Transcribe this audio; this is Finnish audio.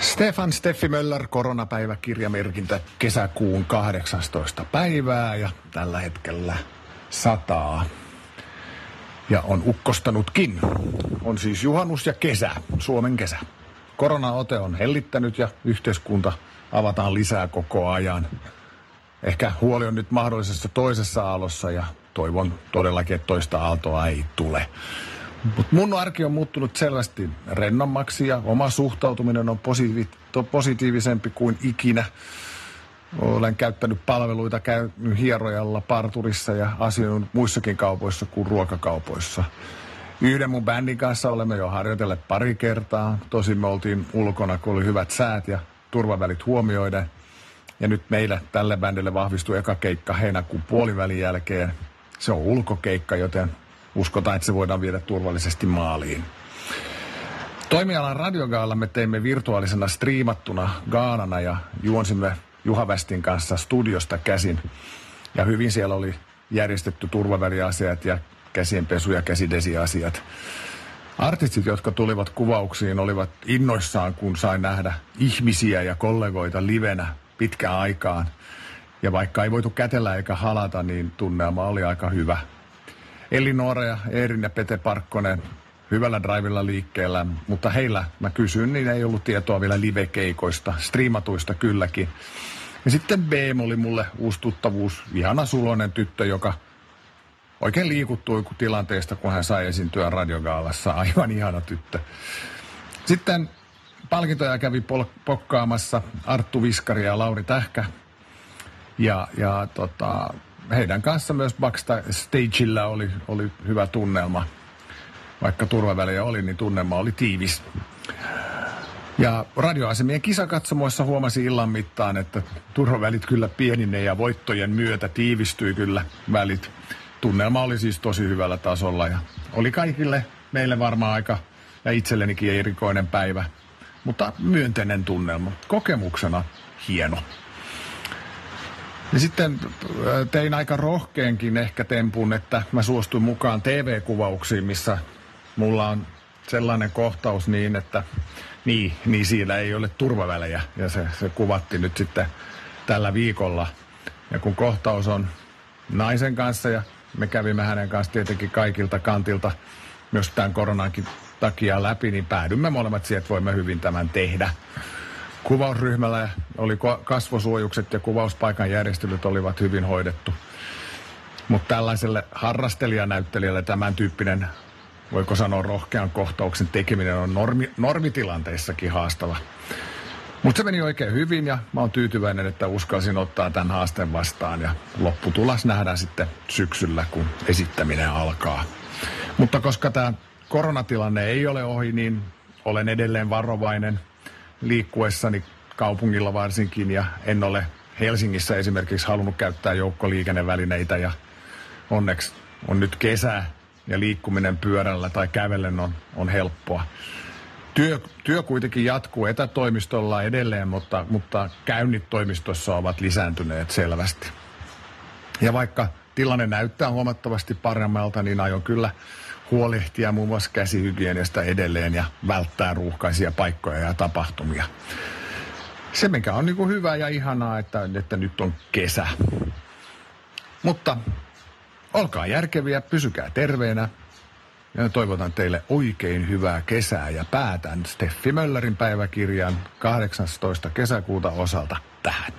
Stefan Steffi Möller, koronapäiväkirjamerkintä kesäkuun 18. päivää ja tällä hetkellä sataa. Ja on ukkostanutkin. On siis juhannus ja kesä, Suomen kesä. Koronaote on hellittänyt ja yhteiskunta avataan lisää koko ajan. Ehkä huoli on nyt mahdollisessa toisessa aallossa ja toivon todellakin, että toista aaltoa ei tule. Mutta mun arki on muuttunut selvästi rennommaksi ja oma suhtautuminen on positiivi- positiivisempi kuin ikinä. Olen käyttänyt palveluita, käynyt hierojalla, parturissa ja asioinut muissakin kaupoissa kuin ruokakaupoissa. Yhden mun bändin kanssa olemme jo harjoitelleet pari kertaa. Tosin me oltiin ulkona, kun oli hyvät säät ja turvavälit huomioiden. Ja nyt meillä tälle bändille vahvistui eka keikka heinäkuun puolivälin jälkeen. Se on ulkokeikka, joten uskotaan, että se voidaan viedä turvallisesti maaliin. Toimialan radiogaalla me teimme virtuaalisena striimattuna gaanana ja juonsimme Juha Västin kanssa studiosta käsin. Ja hyvin siellä oli järjestetty turvaväliasiat ja käsienpesu- ja käsidesiasiat. Artistit, jotka tulivat kuvauksiin, olivat innoissaan, kun sain nähdä ihmisiä ja kollegoita livenä pitkään aikaan. Ja vaikka ei voitu kätellä eikä halata, niin tunnelma oli aika hyvä. Elinora ja Eerin ja Pete Parkkonen hyvällä drivilla liikkeellä, mutta heillä mä kysyn, niin ei ollut tietoa vielä live-keikoista, striimatuista kylläkin. Ja sitten Beem oli mulle uusi tuttavuus, ihana sulonen tyttö, joka oikein liikuttui tilanteesta, kun hän sai esiintyä radiogaalassa. Aivan ihana tyttö. Sitten palkintoja kävi pol- pokkaamassa Arttu Viskari ja Lauri Tähkä. Ja, ja tota, heidän kanssa myös backstageilla oli, oli hyvä tunnelma. Vaikka turvaväliä oli, niin tunnelma oli tiivis. Ja radioasemien kisakatsomoissa huomasi illan mittaan, että turvavälit kyllä pieninne ja voittojen myötä tiivistyi kyllä välit. Tunnelma oli siis tosi hyvällä tasolla ja oli kaikille meille varmaan aika ja itsellenikin erikoinen päivä. Mutta myönteinen tunnelma. Kokemuksena hieno. Ja sitten äh, tein aika rohkeenkin ehkä tempun, että mä suostuin mukaan TV-kuvauksiin, missä mulla on sellainen kohtaus niin, että niin, niin siinä ei ole turvavälejä ja se, se kuvatti nyt sitten tällä viikolla. Ja kun kohtaus on naisen kanssa ja me kävimme hänen kanssa tietenkin kaikilta kantilta myös tämän koronankin takia läpi, niin päädymme molemmat siihen, että voimme hyvin tämän tehdä. Kuvausryhmällä oli kasvosuojukset ja kuvauspaikan järjestelyt olivat hyvin hoidettu. Mutta tällaiselle harrastelijanäyttelijälle tämän tyyppinen, voiko sanoa rohkean kohtauksen tekeminen on normi, normitilanteissakin haastava. Mutta se meni oikein hyvin ja mä oon tyytyväinen, että uskalsin ottaa tämän haasteen vastaan ja lopputulos nähdään sitten syksyllä, kun esittäminen alkaa. Mutta koska tämä koronatilanne ei ole ohi, niin olen edelleen varovainen liikkuessani kaupungilla varsinkin ja en ole Helsingissä esimerkiksi halunnut käyttää joukkoliikennevälineitä ja onneksi on nyt kesä ja liikkuminen pyörällä tai kävellen on, on helppoa. Työ, työ kuitenkin jatkuu etätoimistolla edelleen, mutta, mutta käynnit toimistossa ovat lisääntyneet selvästi. Ja vaikka tilanne näyttää huomattavasti paremmalta, niin aion kyllä huolehtia muun muassa käsihygieniasta edelleen ja välttää ruuhkaisia paikkoja ja tapahtumia. Se, mikä on niin kuin hyvä ja ihanaa, että, että nyt on kesä. Mutta olkaa järkeviä, pysykää terveenä. Ja toivotan teille oikein hyvää kesää ja päätän Steffi Möllerin päiväkirjan 18. kesäkuuta osalta tähän.